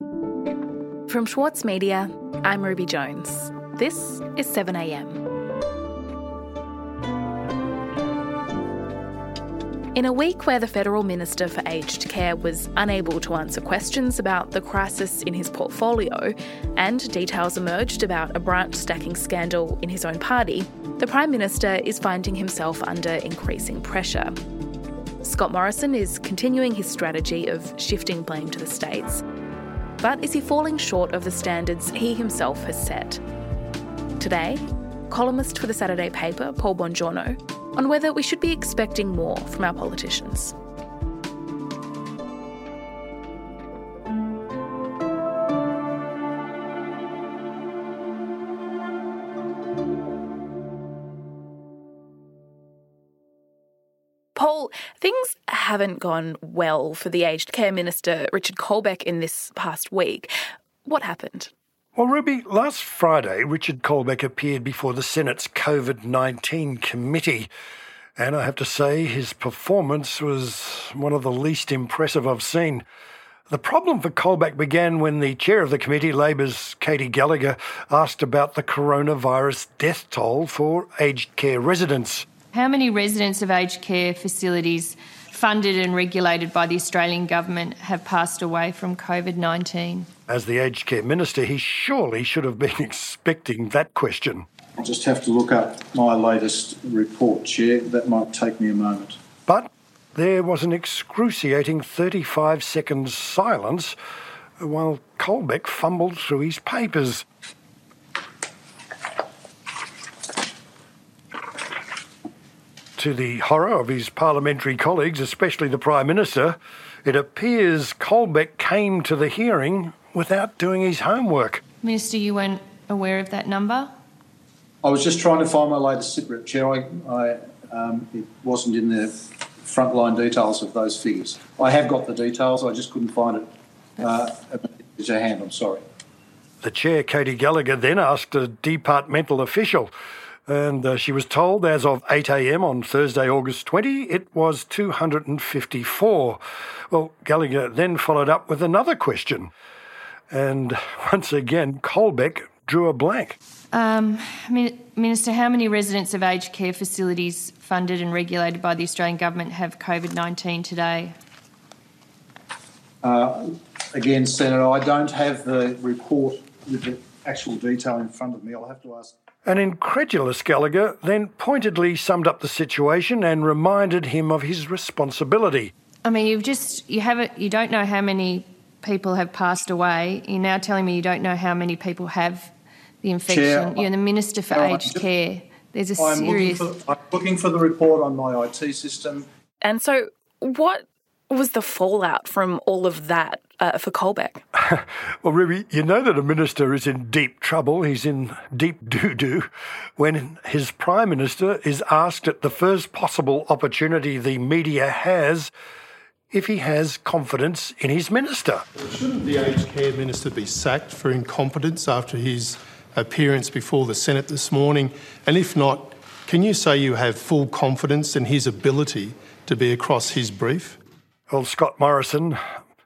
From Schwartz Media, I'm Ruby Jones. This is 7am. In a week where the Federal Minister for Aged Care was unable to answer questions about the crisis in his portfolio and details emerged about a branch stacking scandal in his own party, the Prime Minister is finding himself under increasing pressure. Scott Morrison is continuing his strategy of shifting blame to the states. But is he falling short of the standards he himself has set? Today, columnist for the Saturday paper, Paul Bongiorno, on whether we should be expecting more from our politicians. Haven't gone well for the aged care minister, Richard Colbeck, in this past week. What happened? Well, Ruby, last Friday, Richard Colbeck appeared before the Senate's COVID 19 committee. And I have to say, his performance was one of the least impressive I've seen. The problem for Colbeck began when the chair of the committee, Labor's Katy Gallagher, asked about the coronavirus death toll for aged care residents. How many residents of aged care facilities funded and regulated by the Australian Government have passed away from COVID 19? As the aged care minister, he surely should have been expecting that question. I'll just have to look up my latest report, Chair. That might take me a moment. But there was an excruciating 35 seconds silence while Colbeck fumbled through his papers. To the horror of his parliamentary colleagues, especially the Prime Minister, it appears Colbeck came to the hearing without doing his homework. Minister, you weren't aware of that number? I was just trying to find my latest SITREP, Chair. I, I, um, it wasn't in the frontline details of those figures. I have got the details, I just couldn't find it uh, at your hand, I'm sorry. The chair, Katy Gallagher, then asked a departmental official, and uh, she was told as of 8am on Thursday, August 20, it was 254. Well, Gallagher then followed up with another question. And once again, Colbeck drew a blank. Um, Minister, how many residents of aged care facilities funded and regulated by the Australian Government have COVID 19 today? Uh, again, Senator, I don't have the report with the actual detail in front of me. I'll have to ask. An incredulous Gallagher then pointedly summed up the situation and reminded him of his responsibility. I mean, you've just you haven't you don't know how many people have passed away. You're now telling me you don't know how many people have the infection. Chair, You're the Minister for Aged Care. There's a I'm serious. Looking for, I'm looking for the report on my IT system. And so, what was the fallout from all of that uh, for Colbeck? well, Ruby, you know that a minister is in deep trouble. He's in deep doo doo when his prime minister is asked at the first possible opportunity the media has if he has confidence in his minister. Shouldn't the aged care minister be sacked for incompetence after his appearance before the Senate this morning? And if not, can you say you have full confidence in his ability to be across his brief? Well, Scott Morrison,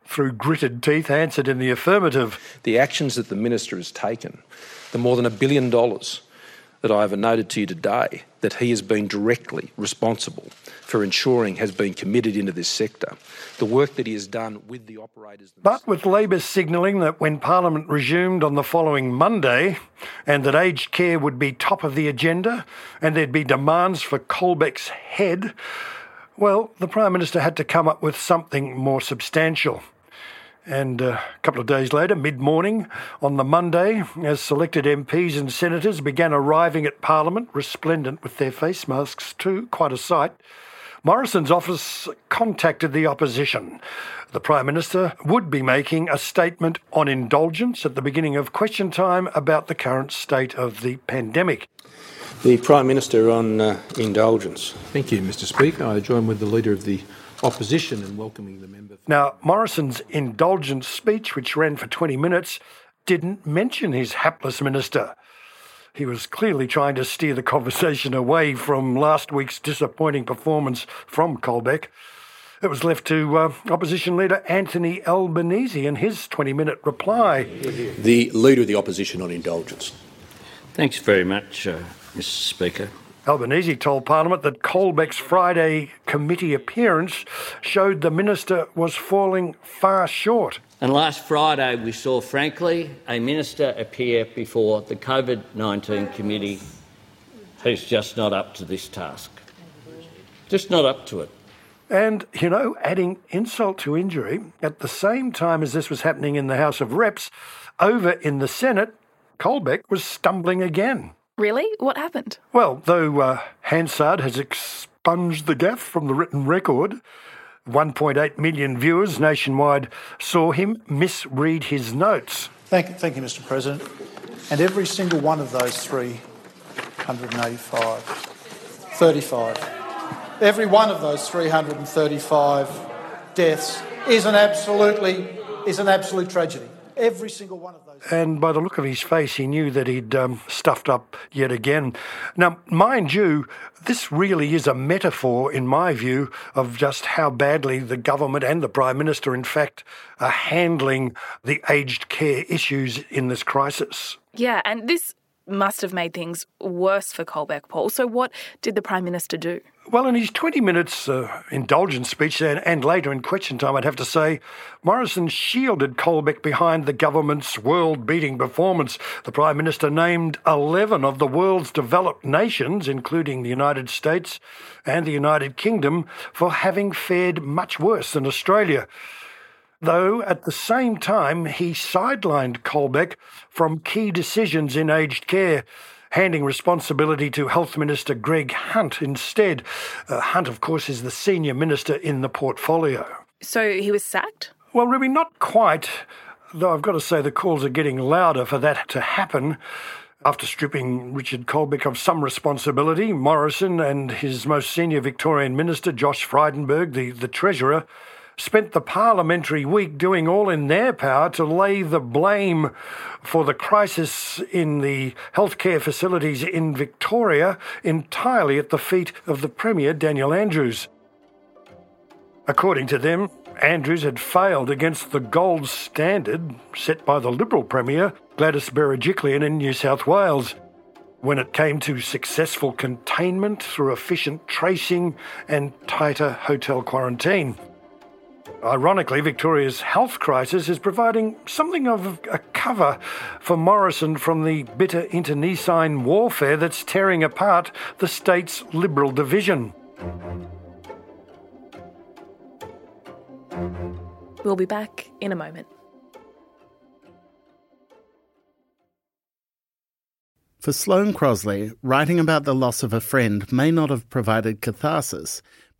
through gritted teeth, answered in the affirmative. The actions that the minister has taken, the more than a billion dollars that I have noted to you today, that he has been directly responsible for ensuring has been committed into this sector. The work that he has done with the operators. But with Labor signalling that when Parliament resumed on the following Monday, and that aged care would be top of the agenda, and there'd be demands for Colbeck's head, well, the Prime Minister had to come up with something more substantial. And uh, a couple of days later, mid morning on the Monday, as selected MPs and senators began arriving at Parliament, resplendent with their face masks too, quite a sight, Morrison's office contacted the opposition. The Prime Minister would be making a statement on indulgence at the beginning of question time about the current state of the pandemic. The Prime Minister on uh, indulgence. Thank you, Mr. Speaker. I join with the Leader of the Opposition in welcoming the member. Now, Morrison's indulgence speech, which ran for 20 minutes, didn't mention his hapless minister. He was clearly trying to steer the conversation away from last week's disappointing performance from Colbeck. It was left to uh, opposition leader Anthony Albanese in his 20 minute reply. The Leader of the Opposition on indulgence. Thanks very much, uh, Mr. Speaker. Albanese told Parliament that Colbeck's Friday committee appearance showed the minister was falling far short. And last Friday, we saw, frankly, a minister appear before the COVID 19 committee who's just not up to this task. Just not up to it. And, you know, adding insult to injury, at the same time as this was happening in the House of Reps, over in the Senate, Colbeck was stumbling again. Really? What happened? Well, though uh, Hansard has expunged the gaffe from the written record, 1.8 million viewers nationwide saw him misread his notes. Thank, thank you, Mr. President. And every single one of those 385, 35, every one of those 335 deaths is an absolutely is an absolute tragedy. Every single one of those. And by the look of his face, he knew that he'd um, stuffed up yet again. Now, mind you, this really is a metaphor, in my view, of just how badly the government and the Prime Minister, in fact, are handling the aged care issues in this crisis. Yeah, and this must have made things worse for Colbeck, Paul. So, what did the Prime Minister do? Well, in his 20 minutes uh, indulgence speech and, and later in question time, I'd have to say, Morrison shielded Colbeck behind the government's world beating performance. The Prime Minister named 11 of the world's developed nations, including the United States and the United Kingdom, for having fared much worse than Australia though at the same time he sidelined Colbeck from key decisions in aged care, handing responsibility to Health Minister Greg Hunt instead. Uh, Hunt, of course, is the senior minister in the portfolio. So he was sacked? Well, Ruby, not quite, though I've got to say the calls are getting louder for that to happen. After stripping Richard Colbeck of some responsibility, Morrison and his most senior Victorian minister, Josh Frydenberg, the, the Treasurer, spent the parliamentary week doing all in their power to lay the blame for the crisis in the healthcare facilities in Victoria entirely at the feet of the Premier, Daniel Andrews. According to them, Andrews had failed against the gold standard set by the Liberal Premier, Gladys Berejiklian in New South Wales when it came to successful containment through efficient tracing and tighter hotel quarantine. Ironically, Victoria's health crisis is providing something of a cover for Morrison from the bitter internecine warfare that's tearing apart the state's Liberal division. We'll be back in a moment. For Sloane Crosley, writing about the loss of a friend may not have provided catharsis,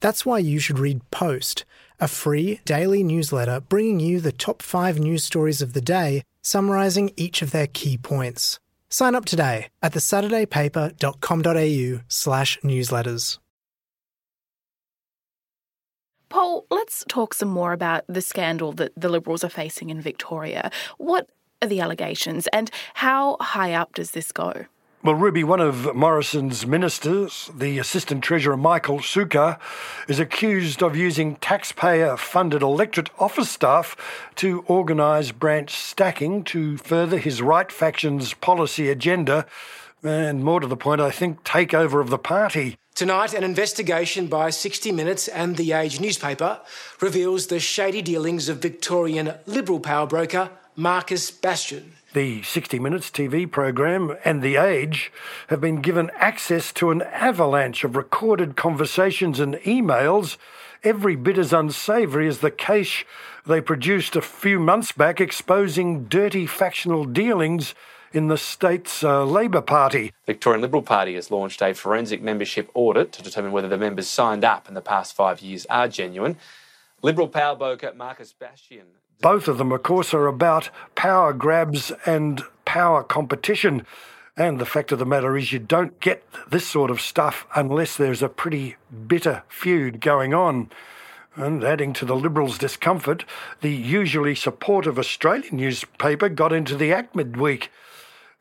That's why you should read Post, a free daily newsletter bringing you the top five news stories of the day, summarising each of their key points. Sign up today at thesaturdaypaper.com.au slash newsletters. Paul, let's talk some more about the scandal that the Liberals are facing in Victoria. What are the allegations and how high up does this go? Well, Ruby, one of Morrison's ministers, the Assistant Treasurer Michael Sukkar, is accused of using taxpayer funded electorate office staff to organise branch stacking to further his right faction's policy agenda, and more to the point, I think, takeover of the party. Tonight, an investigation by 60 Minutes and The Age newspaper reveals the shady dealings of Victorian Liberal power broker Marcus Bastiaan the 60 Minutes TV program and The Age have been given access to an avalanche of recorded conversations and emails, every bit as unsavoury as the case they produced a few months back exposing dirty factional dealings in the state's uh, Labor Party. Victorian Liberal Party has launched a forensic membership audit to determine whether the members signed up in the past five years are genuine. Liberal power broker Marcus Bastiaan. Both of them, of course, are about power grabs and power competition. And the fact of the matter is, you don't get this sort of stuff unless there's a pretty bitter feud going on. And adding to the Liberals' discomfort, the usually supportive Australian newspaper got into the act midweek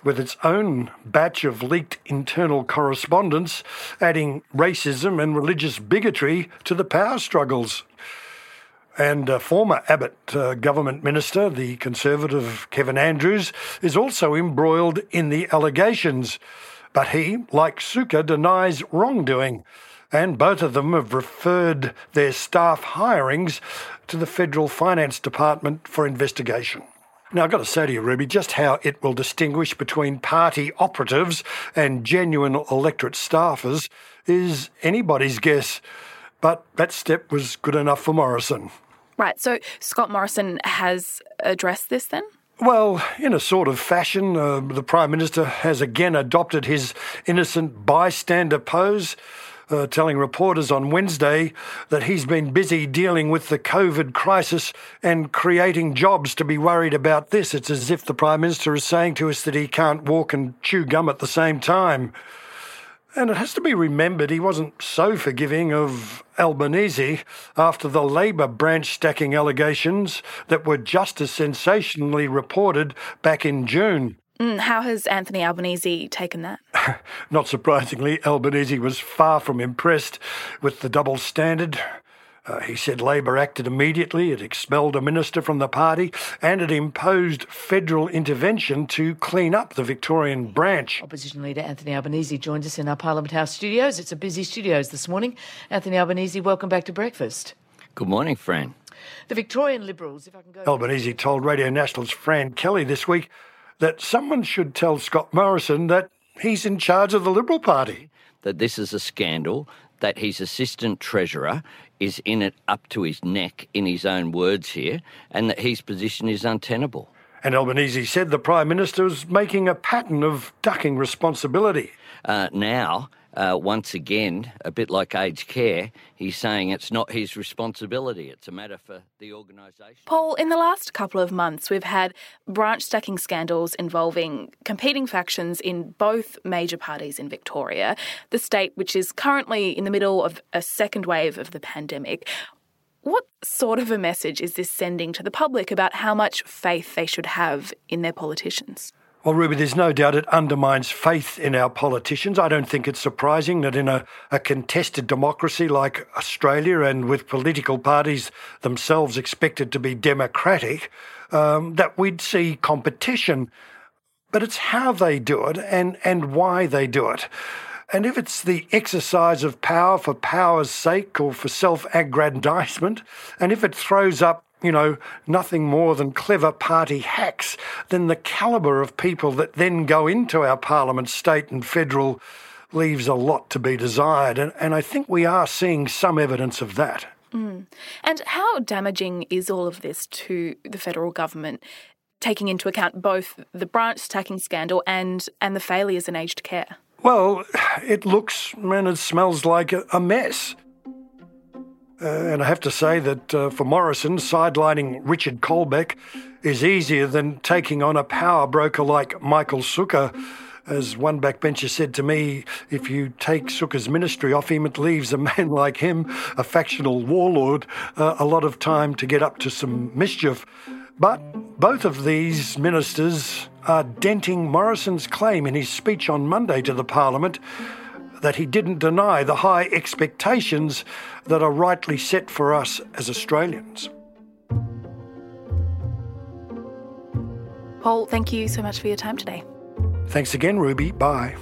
with its own batch of leaked internal correspondence, adding racism and religious bigotry to the power struggles. And uh, former Abbott uh, government minister, the Conservative Kevin Andrews, is also embroiled in the allegations. But he, like Sukkar, denies wrongdoing. And both of them have referred their staff hirings to the Federal Finance Department for investigation. Now, I've got to say to you, Ruby, just how it will distinguish between party operatives and genuine electorate staffers is anybody's guess. But that step was good enough for Morrison. Right, so Scott Morrison has addressed this then? Well, in a sort of fashion, uh, the Prime Minister has again adopted his innocent bystander pose uh, telling reporters on Wednesday that he's been busy dealing with the COVID crisis and creating jobs to be worried about this. It's as if the Prime Minister is saying to us that he can't walk and chew gum at the same time. And it has to be remembered he wasn't so forgiving of Albanese after the Labor branch stacking allegations that were just as sensationally reported back in June. Mm, how has Anthony Albanese taken that? Not surprisingly, Albanese was far from impressed with the double standard. Uh, he said Labor acted immediately, it expelled a minister from the party, and it imposed federal intervention to clean up the Victorian branch. Opposition leader Anthony Albanese joins us in our Parliament House studios. It's a busy studios this morning. Anthony Albanese, welcome back to breakfast. Good morning, Fran. The Victorian Liberals, if I can go. Albanese told Radio National's Fran Kelly this week that someone should tell Scott Morrison that he's in charge of the Liberal Party. That this is a scandal, that his assistant treasurer is in it up to his neck, in his own words here, and that his position is untenable. And Albanese said the Prime Minister was making a pattern of ducking responsibility. Uh, now, uh, once again, a bit like aged care, he's saying it's not his responsibility, it's a matter for the organisation. Paul, in the last couple of months, we've had branch stacking scandals involving competing factions in both major parties in Victoria, the state which is currently in the middle of a second wave of the pandemic. What sort of a message is this sending to the public about how much faith they should have in their politicians? Well, Ruby, there's no doubt it undermines faith in our politicians. I don't think it's surprising that in a, a, contested democracy like Australia and with political parties themselves expected to be democratic, um, that we'd see competition. But it's how they do it and, and why they do it. And if it's the exercise of power for power's sake or for self aggrandizement, and if it throws up, you know, nothing more than clever party hacks, then the calibre of people that then go into our parliament, state and federal, leaves a lot to be desired. And, and I think we are seeing some evidence of that. Mm. And how damaging is all of this to the federal government? Taking into account both the branch stacking scandal and, and the failures in aged care? Well, it looks and it smells like a, mess. Uh, and I have to say that uh, for Morrison, sidelining Richard Colbeck is easier than taking on a power broker like Michael Sukkar. As one backbencher said to me, if you take Sukkar's ministry off him, it leaves a man like him, a factional warlord, uh, a lot of time to get up to some mischief. But both of these ministers are denting Morrison's claim in his speech on Monday to the Parliament that he didn't deny the high expectations that are rightly set for us as Australians. Paul, thank you so much for your time today. Thanks again, Ruby. Bye.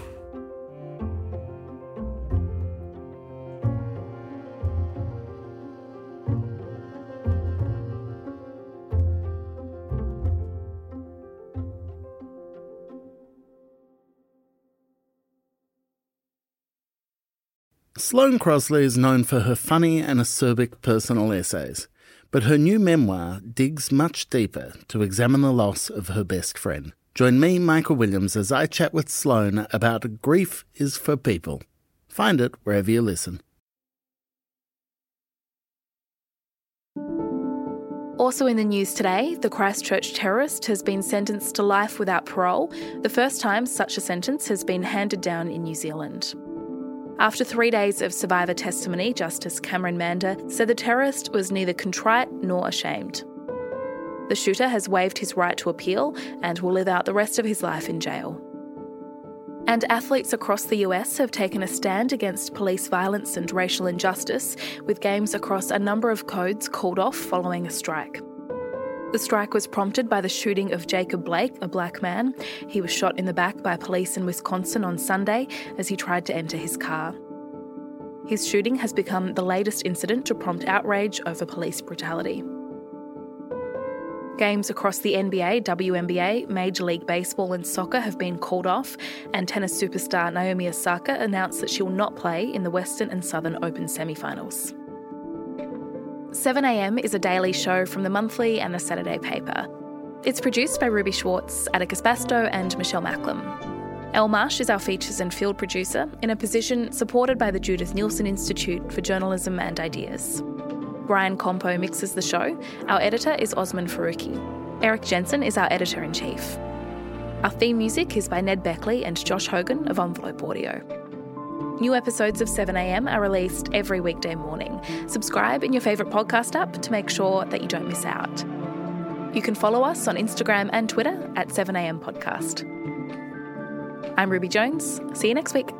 Sloane Crosley is known for her funny and acerbic personal essays, but her new memoir digs much deeper to examine the loss of her best friend. Join me, Michael Williams, as I chat with Sloane about Grief is for People. Find it wherever you listen. Also in the news today, the Christchurch terrorist has been sentenced to life without parole, the first time such a sentence has been handed down in New Zealand. After three days of survivor testimony, Justice Cameron Mander said the terrorist was neither contrite nor ashamed. The shooter has waived his right to appeal and will live out the rest of his life in jail. And athletes across the US have taken a stand against police violence and racial injustice, with games across a number of codes called off following a strike. The strike was prompted by the shooting of Jacob Blake, a black man. He was shot in the back by police in Wisconsin on Sunday as he tried to enter his car. His shooting has become the latest incident to prompt outrage over police brutality. Games across the NBA, WNBA, Major League Baseball, and soccer have been called off, and tennis superstar Naomi Osaka announced that she will not play in the Western and Southern Open semi finals. 7am is a daily show from the monthly and the Saturday paper. It's produced by Ruby Schwartz, Atticus Bastow, and Michelle Macklem. Elle Marsh is our features and field producer in a position supported by the Judith Neilson Institute for Journalism and Ideas. Brian Campeau mixes the show. Our editor is Osman Faruqi. Erik Jensen is our editor in chief. Our theme music is by Ned Beckley and Josh Hogan of Envelope Audio. New episodes of 7am are released every weekday morning. Subscribe in your favourite podcast app to make sure that you don't miss out. You can follow us on Instagram and Twitter at 7am podcast. I'm Ruby Jones. See you next week.